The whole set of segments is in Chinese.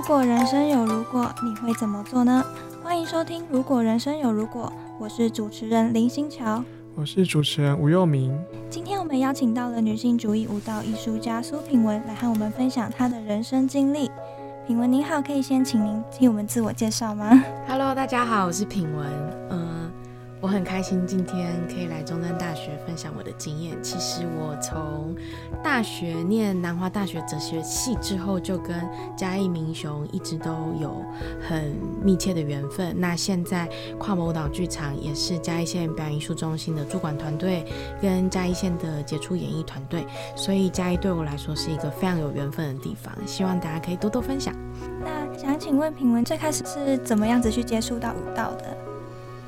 如果人生有如果，你会怎么做呢？欢迎收听《如果人生有如果》，我是主持人林新桥，我是主持人吴佑明。今天我们邀请到了女性主义舞蹈艺术家苏品文来和我们分享她的人生经历。品文您好，可以先请您替我们自我介绍吗？Hello，大家好，我是品文。嗯。我很开心今天可以来中正大学分享我的经验。其实我从大学念南华大学哲学系之后，就跟嘉义民雄一直都有很密切的缘分。那现在跨模舞蹈剧场也是嘉义县表演艺术中心的主管团队，跟嘉义县的杰出演艺团队，所以嘉义对我来说是一个非常有缘分的地方。希望大家可以多多分享。那想请问品文，最开始是怎么样子去接触到舞蹈的？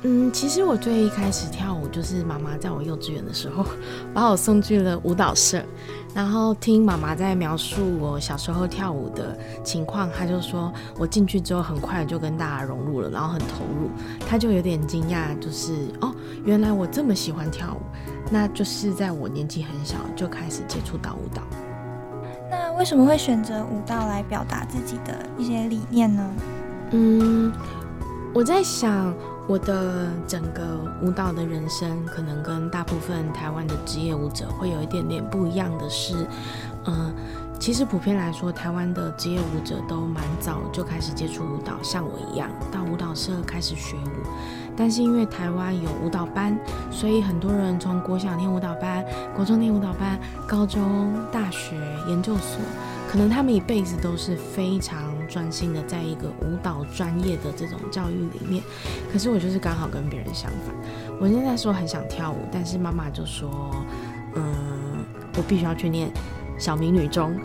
嗯，其实我最一开始跳舞就是妈妈在我幼稚园的时候把我送去了舞蹈社，然后听妈妈在描述我小时候跳舞的情况，她就说我进去之后很快就跟大家融入了，然后很投入，她就有点惊讶，就是哦，原来我这么喜欢跳舞，那就是在我年纪很小就开始接触到舞蹈。那为什么会选择舞蹈来表达自己的一些理念呢？嗯，我在想。我的整个舞蹈的人生，可能跟大部分台湾的职业舞者会有一点点不一样的是，嗯、呃，其实普遍来说，台湾的职业舞者都蛮早就开始接触舞蹈，像我一样到舞蹈社开始学舞。但是因为台湾有舞蹈班，所以很多人从国小念舞蹈班，国中念舞蹈班，高中、大学、研究所，可能他们一辈子都是非常。专心的在一个舞蹈专业的这种教育里面，可是我就是刚好跟别人相反。我现在说很想跳舞，但是妈妈就说，嗯，我必须要去念小明女中，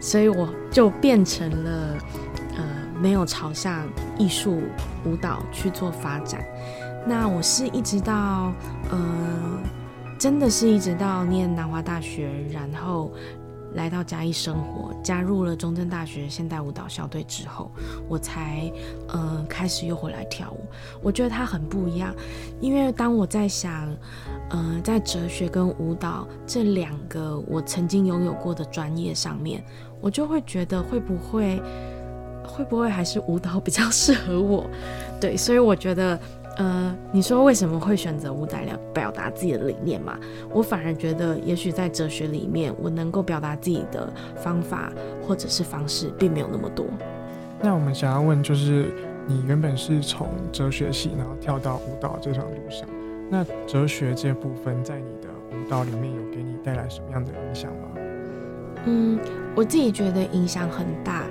所以我就变成了，呃，没有朝向艺术舞蹈去做发展。那我是一直到，呃，真的是一直到念南华大学，然后。来到嘉义生活，加入了中正大学现代舞蹈校队之后，我才嗯、呃、开始又回来跳舞。我觉得它很不一样，因为当我在想，嗯、呃，在哲学跟舞蹈这两个我曾经拥有过的专业上面，我就会觉得会不会会不会还是舞蹈比较适合我？对，所以我觉得。呃，你说为什么会选择舞蹈来表达自己的理念嘛？我反而觉得，也许在哲学里面，我能够表达自己的方法或者是方式，并没有那么多。那我们想要问，就是你原本是从哲学系，然后跳到舞蹈这条路上，那哲学这部分在你的舞蹈里面有给你带来什么样的影响吗？嗯，我自己觉得影响很大。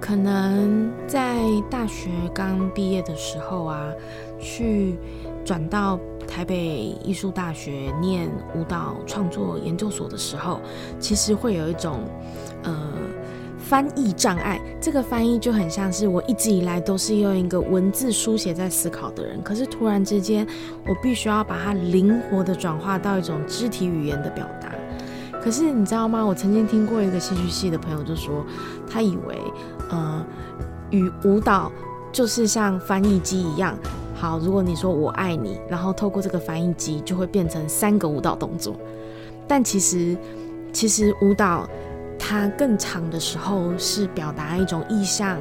可能在大学刚毕业的时候啊，去转到台北艺术大学念舞蹈创作研究所的时候，其实会有一种呃翻译障碍。这个翻译就很像是我一直以来都是用一个文字书写在思考的人，可是突然之间，我必须要把它灵活地转化到一种肢体语言的表达。可是你知道吗？我曾经听过一个戏剧系的朋友就说，他以为。呃，与舞蹈就是像翻译机一样。好，如果你说我爱你，然后透过这个翻译机就会变成三个舞蹈动作。但其实，其实舞蹈它更长的时候是表达一种意象、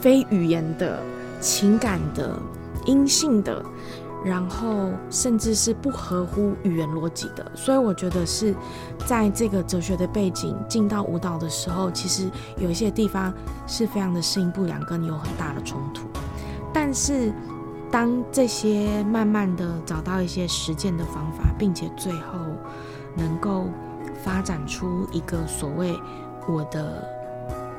非语言的情感的、阴性的。然后，甚至是不合乎语言逻辑的，所以我觉得是在这个哲学的背景进到舞蹈的时候，其实有一些地方是非常的适应不良，跟有很大的冲突。但是，当这些慢慢的找到一些实践的方法，并且最后能够发展出一个所谓我的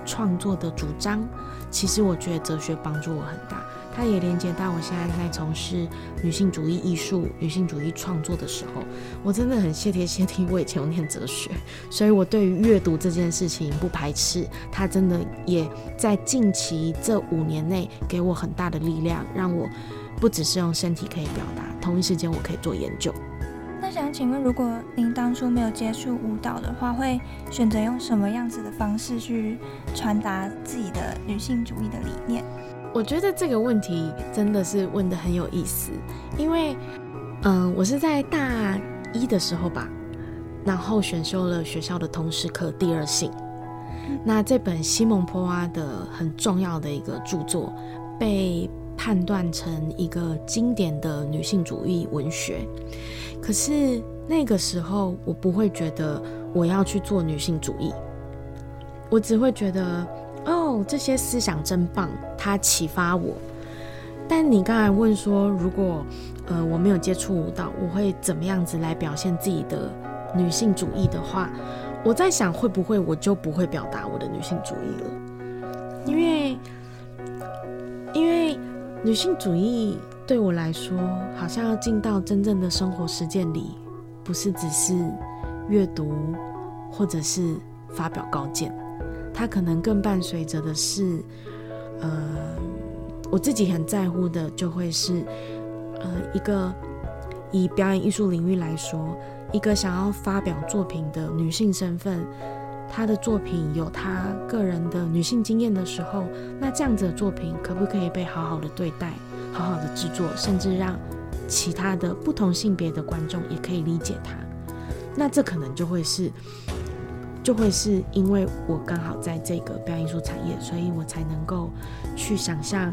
创作的主张，其实我觉得哲学帮助我很大。它也连接到我现在在从事女性主义艺术、女性主义创作的时候，我真的很谢天谢地，我以前有念哲学，所以我对于阅读这件事情不排斥。它真的也在近期这五年内给我很大的力量，让我不只是用身体可以表达，同一时间我可以做研究。那想请问，如果您当初没有接触舞蹈的话，会选择用什么样子的方式去传达自己的女性主义的理念？我觉得这个问题真的是问的很有意思，因为，嗯，我是在大一的时候吧，然后选修了学校的通识课第二性，那这本西蒙波娃的很重要的一个著作，被判断成一个经典的女性主义文学。可是那个时候，我不会觉得我要去做女性主义，我只会觉得哦，这些思想真棒，它启发我。但你刚才问说，如果呃我没有接触舞蹈，我会怎么样子来表现自己的女性主义的话，我在想会不会我就不会表达我的女性主义了，因为因为女性主义对我来说，好像要进到真正的生活实践里，不是只是阅读或者是发表高见，它可能更伴随着的是呃。我自己很在乎的，就会是，呃，一个以表演艺术领域来说，一个想要发表作品的女性身份，她的作品有她个人的女性经验的时候，那这样子的作品可不可以被好好的对待，好好的制作，甚至让其他的不同性别的观众也可以理解她？那这可能就会是，就会是因为我刚好在这个表演艺术产业，所以我才能够去想象。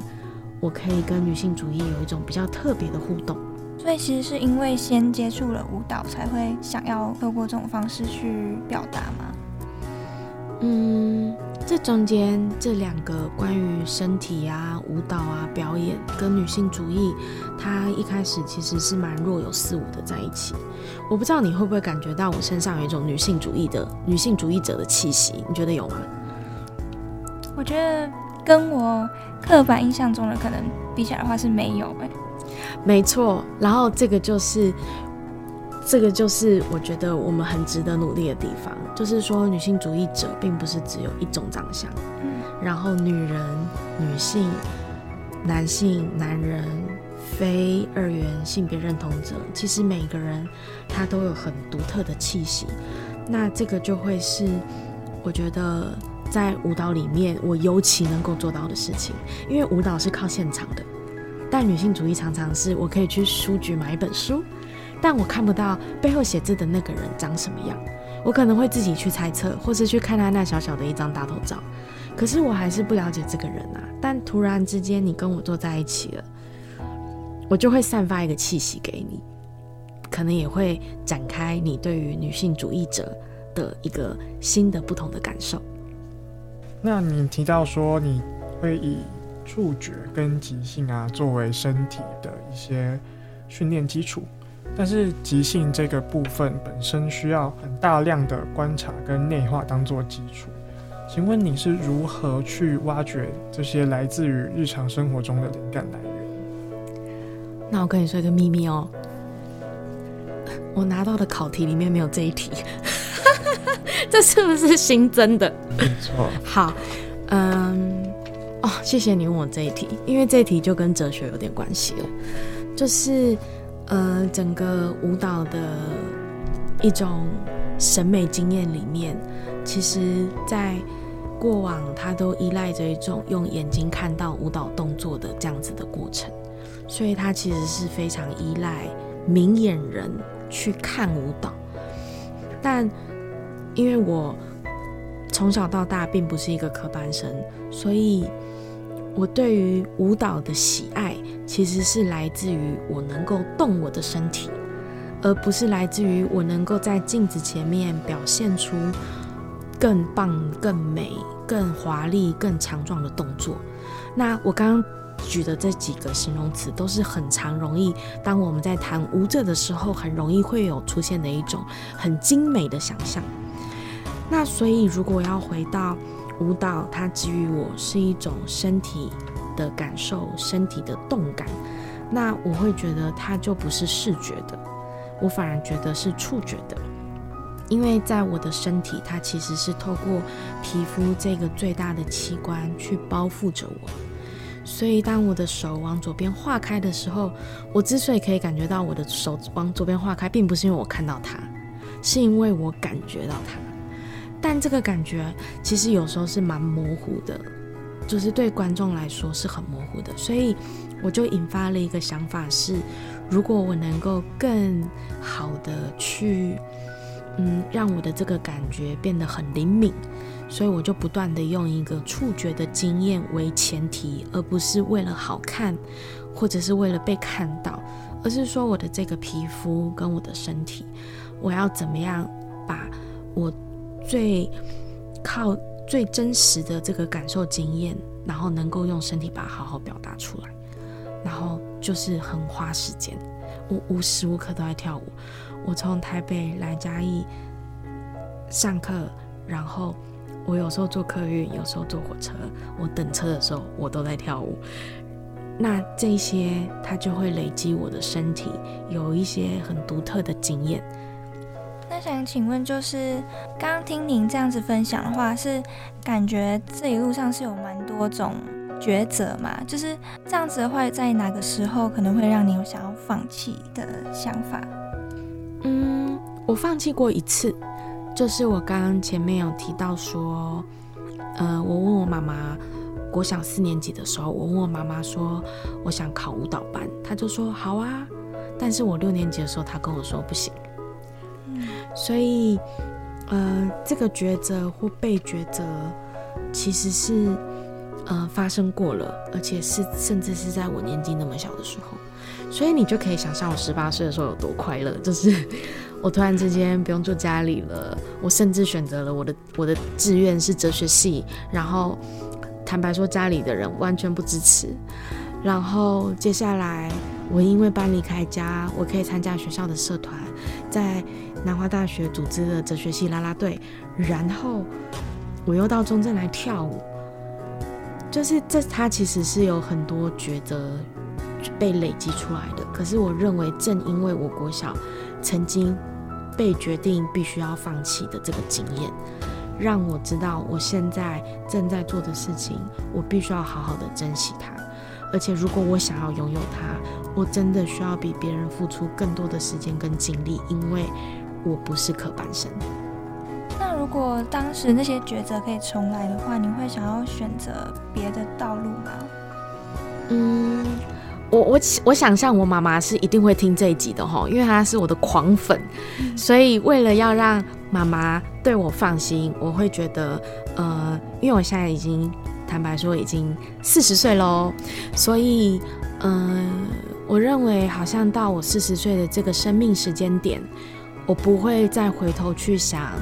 我可以跟女性主义有一种比较特别的互动，所以其实是因为先接触了舞蹈，才会想要透过这种方式去表达吗？嗯，这中间这两个关于身体啊、舞蹈啊、表演跟女性主义，它一开始其实是蛮若有似无的在一起。我不知道你会不会感觉到我身上有一种女性主义的女性主义者的气息？你觉得有吗？我觉得跟我。刻板印象中的可能比起来的话是没有哎、欸，没错。然后这个就是，这个就是我觉得我们很值得努力的地方，就是说女性主义者并不是只有一种长相，嗯，然后女人、女性、男性、男人、非二元性别认同者，其实每个人他都有很独特的气息。那这个就会是我觉得。在舞蹈里面，我尤其能够做到的事情，因为舞蹈是靠现场的，但女性主义常常是我可以去书局买一本书，但我看不到背后写字的那个人长什么样，我可能会自己去猜测，或是去看他那小小的一张大头照，可是我还是不了解这个人啊。但突然之间你跟我坐在一起了，我就会散发一个气息给你，可能也会展开你对于女性主义者的一个新的不同的感受。那你提到说你会以触觉跟即兴啊作为身体的一些训练基础，但是即兴这个部分本身需要很大量的观察跟内化当做基础。请问你是如何去挖掘这些来自于日常生活中的灵感来源？那我跟你说一个秘密哦，我拿到的考题里面没有这一题。这是不是新增的？没错。好，嗯，哦，谢谢你问我这一题，因为这一题就跟哲学有点关系了。就是，呃，整个舞蹈的一种审美经验里面，其实在过往它都依赖着一种用眼睛看到舞蹈动作的这样子的过程，所以它其实是非常依赖明眼人去看舞蹈，但。因为我从小到大并不是一个科班生，所以我对于舞蹈的喜爱其实是来自于我能够动我的身体，而不是来自于我能够在镜子前面表现出更棒、更美、更华丽、更强壮的动作。那我刚刚举的这几个形容词都是很常容易，当我们在谈舞者的时候，很容易会有出现的一种很精美的想象。那所以，如果要回到舞蹈，它给予我是一种身体的感受，身体的动感，那我会觉得它就不是视觉的，我反而觉得是触觉的，因为在我的身体，它其实是透过皮肤这个最大的器官去包覆着我，所以当我的手往左边划开的时候，我之所以可以感觉到我的手往左边划开，并不是因为我看到它，是因为我感觉到它。但这个感觉其实有时候是蛮模糊的，就是对观众来说是很模糊的，所以我就引发了一个想法是，如果我能够更好的去嗯，让我的这个感觉变得很灵敏，所以我就不断地用一个触觉的经验为前提，而不是为了好看，或者是为了被看到，而是说我的这个皮肤跟我的身体，我要怎么样把我最靠最真实的这个感受经验，然后能够用身体把它好好表达出来，然后就是很花时间，我无时无刻都在跳舞。我从台北来嘉义上课，然后我有时候坐客运，有时候坐火车，我等车的时候我都在跳舞。那这些它就会累积我的身体，有一些很独特的经验。那想请问，就是刚刚听您这样子分享的话，是感觉这一路上是有蛮多种抉择嘛？就是这样子的话，在哪个时候可能会让你有想要放弃的想法？嗯，我放弃过一次，就是我刚刚前面有提到说，呃，我问我妈妈，我想四年级的时候，我问我妈妈说，我想考舞蹈班，她就说好啊，但是我六年级的时候，她跟我说不行。所以，呃，这个抉择或被抉择，其实是呃发生过了，而且是甚至是在我年纪那么小的时候。所以你就可以想象我十八岁的时候有多快乐，就是 我突然之间不用住家里了，我甚至选择了我的我的志愿是哲学系，然后坦白说家里的人完全不支持，然后接下来我因为搬离开家，我可以参加学校的社团，在南华大学组织的哲学系啦啦队，然后我又到中正来跳舞，就是这它其实是有很多抉择。被累积出来的。可是我认为，正因为我国小曾经被决定必须要放弃的这个经验，让我知道我现在正在做的事情，我必须要好好的珍惜它。而且，如果我想要拥有它，我真的需要比别人付出更多的时间跟精力，因为我不是科班生。那如果当时那些抉择可以重来的话，你会想要选择别的道路吗？嗯。我我我想象我妈妈是一定会听这一集的哈，因为她是我的狂粉，所以为了要让妈妈对我放心，我会觉得，呃，因为我现在已经坦白说已经四十岁喽，所以，嗯、呃，我认为好像到我四十岁的这个生命时间点，我不会再回头去想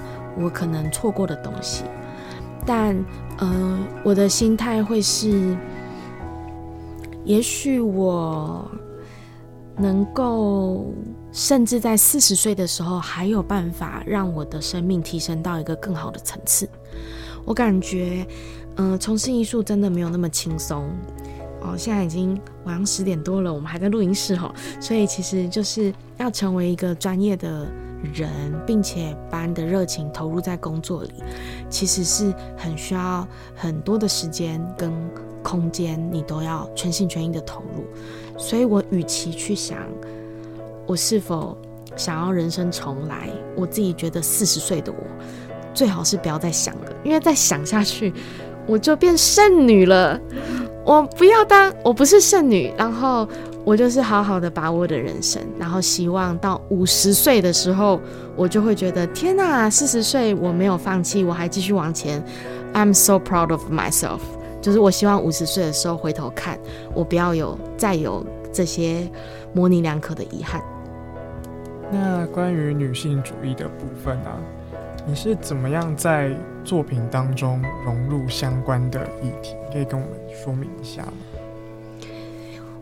我可能错过的东西，但，嗯、呃，我的心态会是。也许我能够，甚至在四十岁的时候，还有办法让我的生命提升到一个更好的层次。我感觉，嗯、从事艺术真的没有那么轻松哦。现在已经晚上十点多了，我们还在录音室哦，所以其实就是要成为一个专业的人，并且把你的热情投入在工作里，其实是很需要很多的时间跟。空间你都要全心全意的投入，所以我与其去想我是否想要人生重来，我自己觉得四十岁的我最好是不要再想了，因为再想下去我就变剩女了。我不要当，我不是剩女，然后我就是好好的把握的人生，然后希望到五十岁的时候，我就会觉得天哪，四十岁我没有放弃，我还继续往前。I'm so proud of myself。就是我希望五十岁的时候回头看，我不要有再有这些模棱两可的遗憾。那关于女性主义的部分啊，你是怎么样在作品当中融入相关的议题？可以跟我们说明一下吗？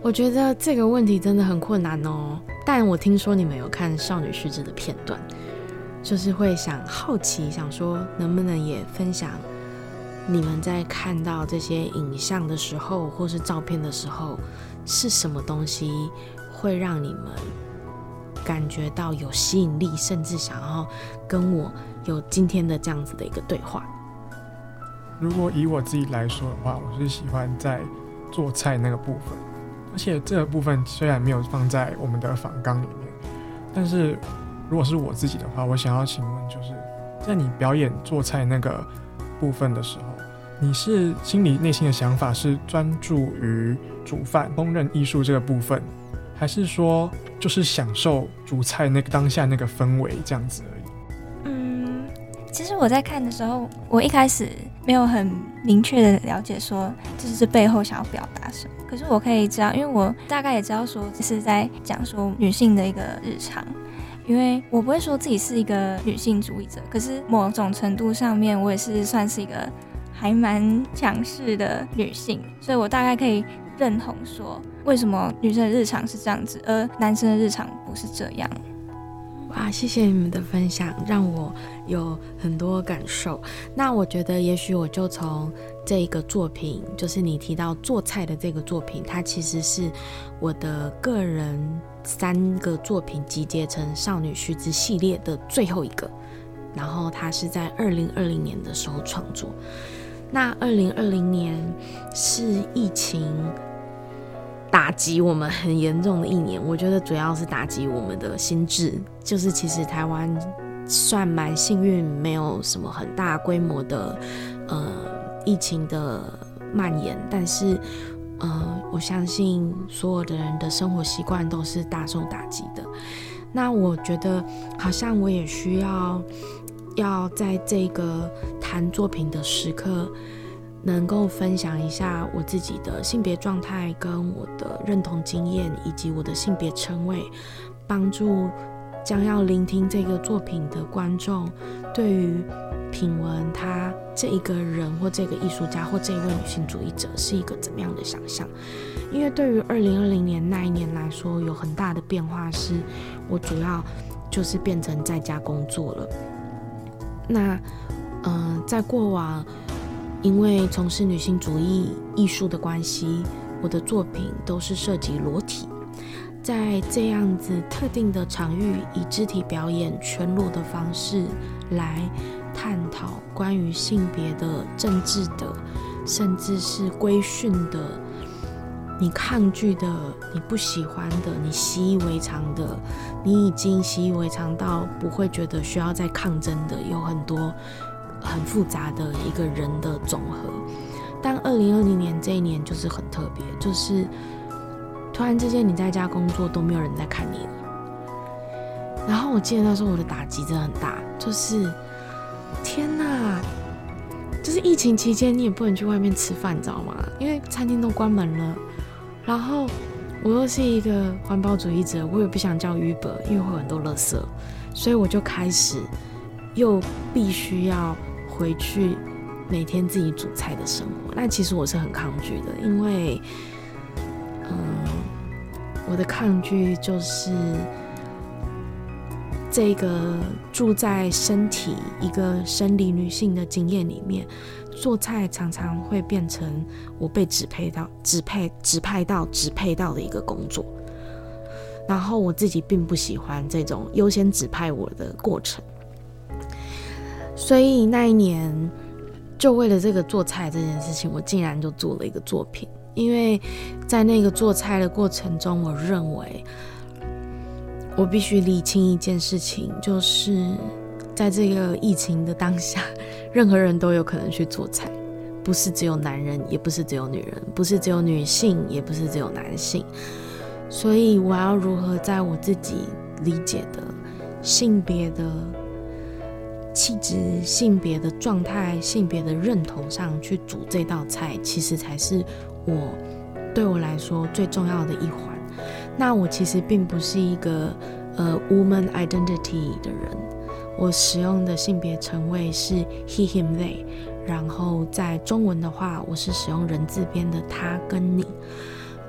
我觉得这个问题真的很困难哦。但我听说你们有看《少女须知》的片段，就是会想好奇，想说能不能也分享。你们在看到这些影像的时候，或是照片的时候，是什么东西会让你们感觉到有吸引力，甚至想要跟我有今天的这样子的一个对话？如果以我自己来说的话，我是喜欢在做菜那个部分，而且这个部分虽然没有放在我们的访纲里面，但是如果是我自己的话，我想要请问，就是在你表演做菜那个部分的时候。你是心里内心的想法是专注于煮饭、烹饪艺术这个部分，还是说就是享受煮菜那个当下那个氛围这样子而已？嗯其实我在看的时候，我一开始没有很明确的了解说，就是这背后想要表达什么。可是我可以知道，因为我大概也知道说，这是在讲说女性的一个日常。因为我不会说自己是一个女性主义者，可是某种程度上面，我也是算是一个还蛮强势的女性，所以我大概可以认同说，为什么女生的日常是这样子，而男生的日常不是这样。哇，谢谢你们的分享，让我有很多感受。那我觉得，也许我就从这一个作品，就是你提到做菜的这个作品，它其实是我的个人。三个作品集结成《少女须知》系列的最后一个，然后它是在二零二零年的时候创作。那二零二零年是疫情打击我们很严重的一年，我觉得主要是打击我们的心智。就是其实台湾算蛮幸运，没有什么很大规模的呃疫情的蔓延，但是。呃，我相信所有的人的生活习惯都是大受打击的。那我觉得，好像我也需要要在这个谈作品的时刻，能够分享一下我自己的性别状态、跟我的认同经验，以及我的性别称谓，帮助将要聆听这个作品的观众，对于。品文他这一个人或这个艺术家或这一位女性主义者是一个怎么样的想象？因为对于二零二零年那一年来说，有很大的变化，是我主要就是变成在家工作了。那嗯、在过往，因为从事女性主义艺术的关系，我的作品都是涉及裸体，在这样子特定的场域，以肢体表演全裸的方式来。探讨关于性别的、政治的，甚至是规训的，你抗拒的、你不喜欢的、你习以为常的，你已经习以为常到不会觉得需要再抗争的，有很多很复杂的一个人的总和。但二零二零年这一年就是很特别，就是突然之间你在家工作都没有人在看你了。然后我记得那时候我的打击真的很大，就是。天呐，就是疫情期间，你也不能去外面吃饭，你知道吗？因为餐厅都关门了。然后我又是一个环保主义者，我也不想叫 Uber，因为会有很多垃圾，所以我就开始又必须要回去每天自己煮菜的生活。那其实我是很抗拒的，因为，嗯，我的抗拒就是。这个住在身体一个生理女性的经验里面，做菜常常会变成我被指配到、指配、指派到、指配到的一个工作。然后我自己并不喜欢这种优先指派我的过程，所以那一年就为了这个做菜这件事情，我竟然就做了一个作品。因为在那个做菜的过程中，我认为。我必须理清一件事情，就是在这个疫情的当下，任何人都有可能去做菜，不是只有男人，也不是只有女人，不是只有女性，也不是只有男性。所以，我要如何在我自己理解的性别的气质、性别的状态、性别的认同上去煮这道菜，其实才是我对我来说最重要的一环。那我其实并不是一个呃 woman identity 的人，我使用的性别称谓是 he him they，然后在中文的话，我是使用人字边的他跟你，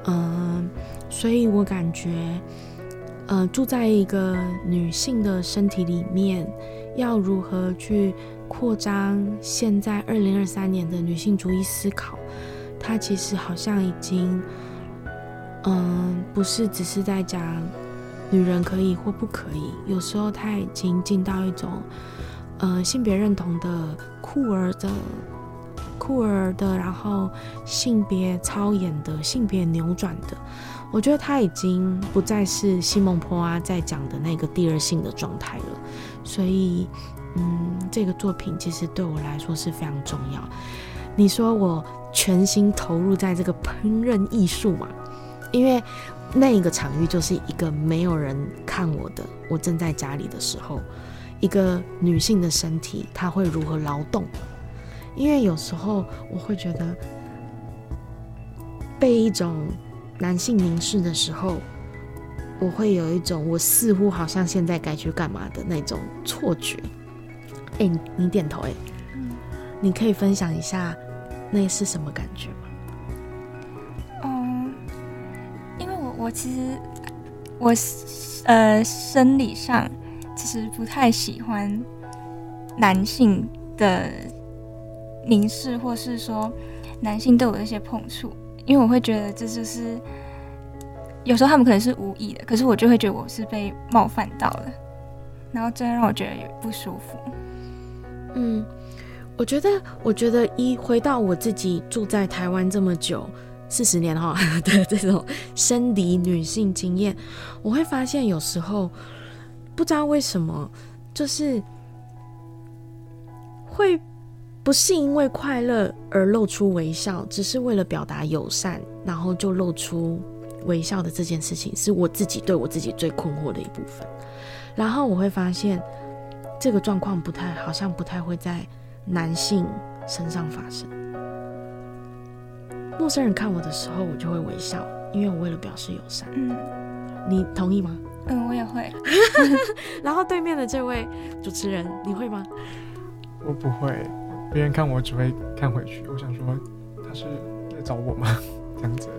嗯、所以我感觉，呃，住在一个女性的身体里面，要如何去扩张现在二零二三年的女性主义思考，它其实好像已经。嗯，不是只是在讲女人可以或不可以，有时候她已经进到一种，呃，性别认同的酷儿的酷儿的，然后性别超演的性别扭转的，我觉得他已经不再是西蒙波娃在讲的那个第二性的状态了。所以，嗯，这个作品其实对我来说是非常重要。你说我全心投入在这个烹饪艺术嘛？因为那一个场域就是一个没有人看我的，我正在家里的时候，一个女性的身体，她会如何劳动？因为有时候我会觉得被一种男性凝视的时候，我会有一种我似乎好像现在该去干嘛的那种错觉。哎、欸，你点头哎、欸，嗯，你可以分享一下那是什么感觉吗？嗯，因为我我其实我呃生理上其实不太喜欢男性的凝视，或是说男性对我的一些碰触，因为我会觉得这就是有时候他们可能是无意的，可是我就会觉得我是被冒犯到了，然后这让我觉得有不舒服。嗯，我觉得，我觉得一回到我自己住在台湾这么久，四十年哈 的这种生理女性经验，我会发现有时候不知道为什么，就是会不是因为快乐而露出微笑，只是为了表达友善，然后就露出微笑的这件事情，是我自己对我自己最困惑的一部分。然后我会发现。这个状况不太，好像不太会在男性身上发生。陌生人看我的时候，我就会微笑，因为我为了表示友善。嗯，你同意吗？嗯，我也会。然后对面的这位主持人，你会吗？我不会，别人看我只会看回去。我想说，他是来找我吗？这样子。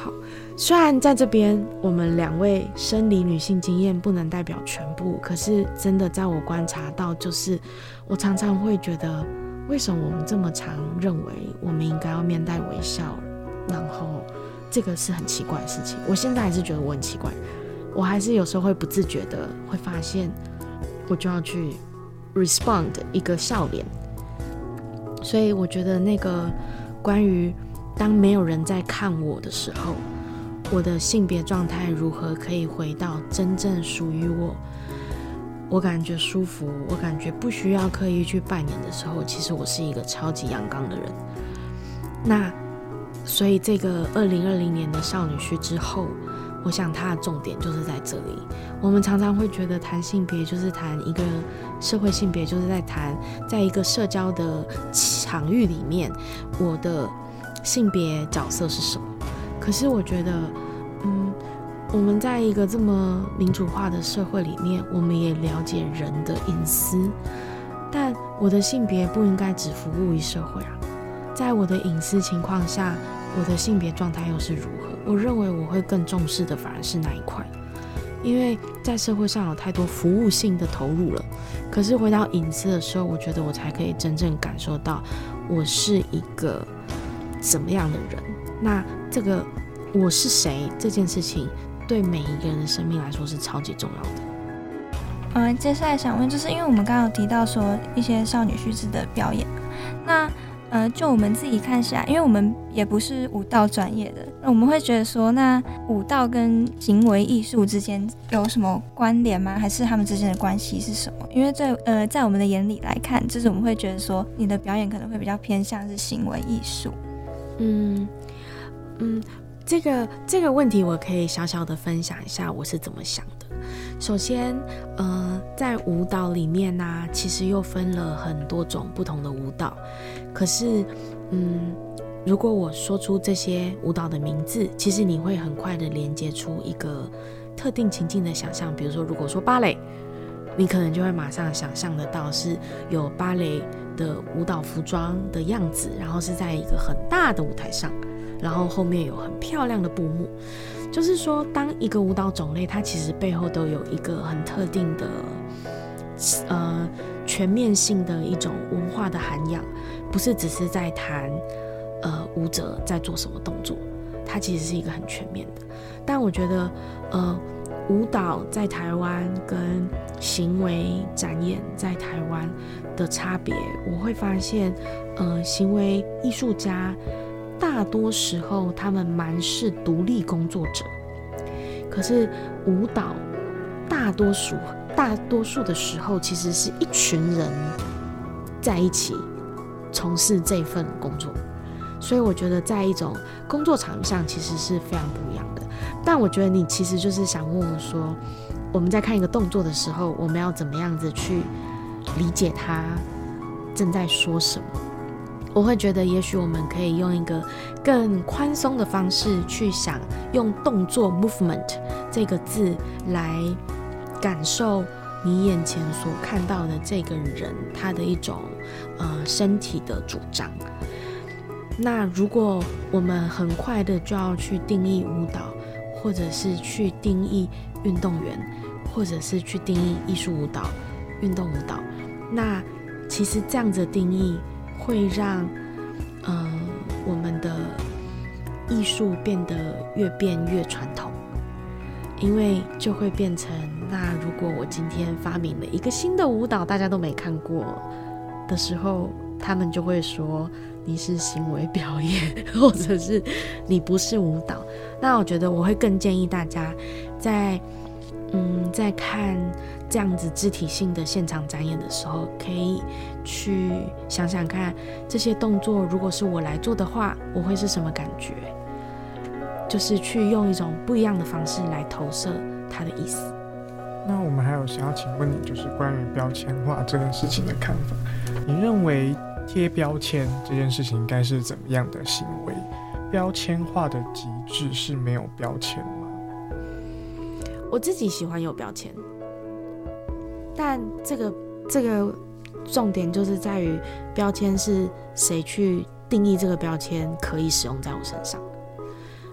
好，虽然在这边我们两位生理女性经验不能代表全部，可是真的在我观察到，就是我常常会觉得，为什么我们这么常认为我们应该要面带微笑，然后这个是很奇怪的事情。我现在还是觉得我很奇怪，我还是有时候会不自觉的会发现，我就要去 respond 一个笑脸。所以我觉得那个关于。当没有人在看我的时候，我的性别状态如何可以回到真正属于我？我感觉舒服，我感觉不需要刻意去扮演的时候，其实我是一个超级阳刚的人。那所以这个二零二零年的少女序之后，我想它的重点就是在这里。我们常常会觉得谈性别就是谈一个社会性别，就是在谈在一个社交的场域里面，我的。性别角色是什么？可是我觉得，嗯，我们在一个这么民主化的社会里面，我们也了解人的隐私，但我的性别不应该只服务于社会啊。在我的隐私情况下，我的性别状态又是如何？我认为我会更重视的反而是那一块，因为在社会上有太多服务性的投入了。可是回到隐私的时候，我觉得我才可以真正感受到我是一个。怎么样的人？那这个我是谁这件事情，对每一个人的生命来说是超级重要的。嗯，接下来想问，就是因为我们刚刚有提到说一些少女须知的表演，那呃，就我们自己看起来，因为我们也不是舞蹈专业的，那我们会觉得说，那舞蹈跟行为艺术之间有什么关联吗？还是他们之间的关系是什么？因为在呃，在我们的眼里来看，就是我们会觉得说，你的表演可能会比较偏向是行为艺术。嗯嗯，这个这个问题我可以小小的分享一下我是怎么想。首先，呃，在舞蹈里面呢、其实又分了很多种不同的舞蹈。可是，嗯，如果我说出这些舞蹈的名字，其实你会很快的连接出一个特定情境的想象。比如说，如果说芭蕾，你可能就会马上想象得到是有芭蕾。的舞蹈服装的样子，然后是在一个很大的舞台上，然后后面有很漂亮的布幕。就是说，当一个舞蹈种类，它其实背后都有一个很特定的，呃，全面性的一种文化的涵养，不是只是在谈，呃，舞者在做什么动作，它其实是一个很全面的。但我觉得，呃。舞蹈在台湾跟行为展演在台湾的差别，我会发现，呃，行为艺术家大多时候他们蛮是独立工作者，可是舞蹈大多数大多数的时候其实是一群人在一起从事这份工作，所以我觉得在一种工作场上其实是非常不一样的。但我觉得你其实就是想问我说，我们在看一个动作的时候，我们要怎么样子去理解他正在说什么？我会觉得，也许我们可以用一个更宽松的方式去想，用动作 movement 这个字来感受你眼前所看到的这个人他的一种呃身体的主张。那如果我们很快的就要去定义舞蹈，或者是去定义运动员，或者是去定义艺术舞蹈、运动舞蹈，那其实这样子的定义会让，嗯、呃，我们的艺术变得越变越传统，因为就会变成，那如果我今天发明了一个新的舞蹈，大家都没看过的时候，他们就会说。你是行为表演，或者是你不是舞蹈，那我觉得我会更建议大家在嗯在看这样子肢体性的现场展演的时候，可以去想想看这些动作，如果是我来做的话，我会是什么感觉？就是去用一种不一样的方式来投射它的意思。那我们还有想要请问你，就是关于标签化这件事情的看法，你认为？贴标签这件事情应该是怎么样的行为？标签化的极致是没有标签吗？我自己喜欢有标签，但这个这个重点就是在于标签是谁去定义这个标签可以使用在我身上。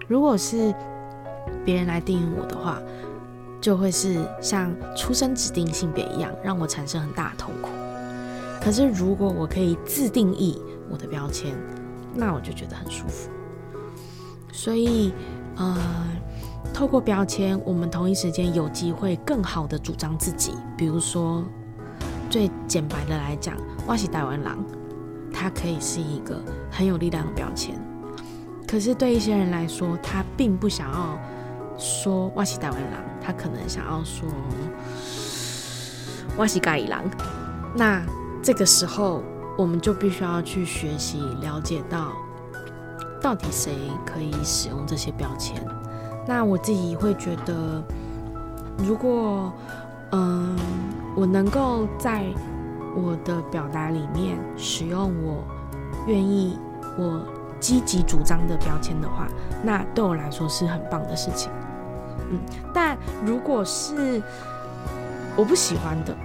如果是别人来定义我的话，就会是像出生指定性别一样，让我产生很大的痛苦。可是，如果我可以自定义我的标签，那我就觉得很舒服。所以，呃，透过标签，我们同一时间有机会更好的主张自己。比如说，最简白的来讲，哇西台湾狼，它可以是一个很有力量的标签。可是，对一些人来说，他并不想要说哇西台湾狼，他可能想要说哇西咖喱狼。那这个时候，我们就必须要去学习了解到，到底谁可以使用这些标签。那我自己会觉得，如果嗯，我能够在我的表达里面使用我愿意、我积极主张的标签的话，那对我来说是很棒的事情。嗯，但如果是我不喜欢的，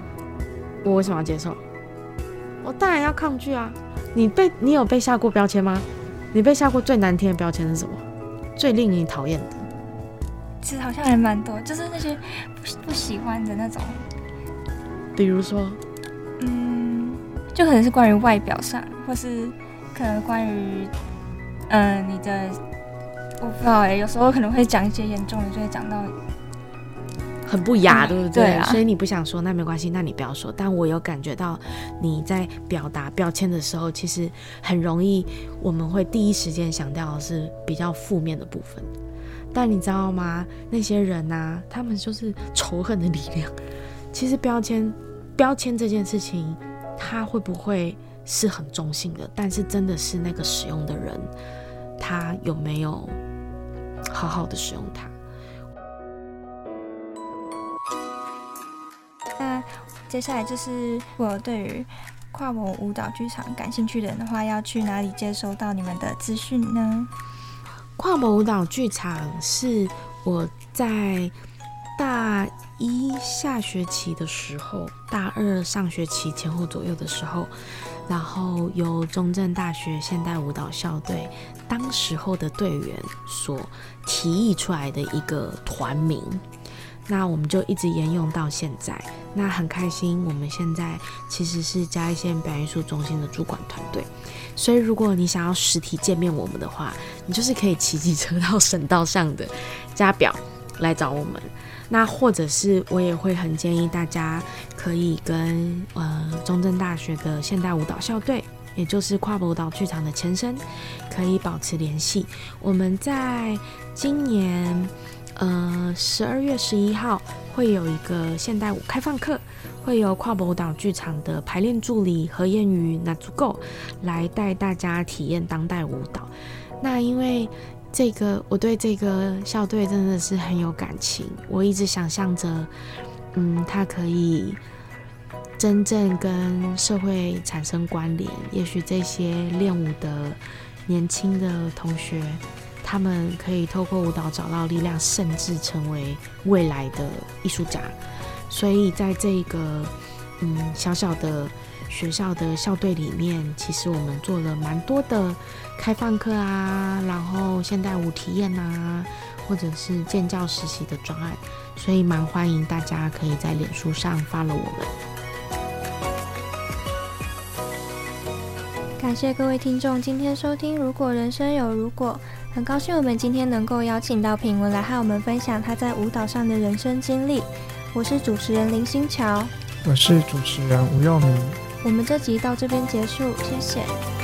我为什么要接受？我当然要抗拒啊！你被你有被下过标签吗？你被下过最难听的标签是什么？最令你讨厌的？其实好像还蛮多，就是那些不不喜欢的那种。比如说，嗯，就可能是关于外表上，或是可能关于嗯、呃、你的，我不知道哎、欸，有时候可能会讲一些严重的，就会讲到。很不雅，对不对？对啊。所以你不想说，那没关系，那你不要说。但我有感觉到你在表达标签的时候，其实很容易，我们会第一时间想到的是比较负面的部分。但你知道吗？那些人呐、啊，他们就是仇恨的力量。其实标签，标签这件事情，它会不会是很中性的？但是真的是那个使用的人，他有没有好好的使用它？那接下来就是，我对于跨模舞蹈剧场感兴趣的人的话，要去哪里接收到你们的资讯呢？跨模舞蹈剧场是我在大一下学期的时候，大二上学期前后左右的时候，然后由中正大学现代舞蹈校队当时候的队员所提议出来的一个团名。那我们就一直沿用到现在，那很开心。我们现在其实是嘉义县表演艺术中心的主管团队，所以如果你想要实体见面我们的话，你就是可以骑机车到省道上的嘉表来找我们。那或者是我也会很建议大家可以跟呃中正大学的现代舞蹈校队，也就是跨模舞蹈剧场的前身，可以保持联系。我们在今年。呃，十二月十一号会有一个现代舞开放课，会由跨博舞蹈剧场的排练助理何燕瑜那足够来带大家体验当代舞蹈。那因为这个我对这个校队真的是很有感情。我一直想象着，嗯，他可以真正跟社会产生关联。也许这些练舞的年轻的同学，他们可以透过舞蹈找到力量，甚至成为未来的艺术家。所以，在这个嗯小小的学校的校队里面，其实我们做了蛮多的开放课啊，然后现代舞体验啊，或者是建教实习的专案，所以蛮欢迎大家可以在脸书上 follow 我们。感谢各位听众今天收听《如果人生有如果》，很高兴我们今天能够邀请到品文来和我们分享他在舞蹈上的人生经历。我是主持人林新桥，我是主持人吴佑明。我们这集到这边结束，谢谢。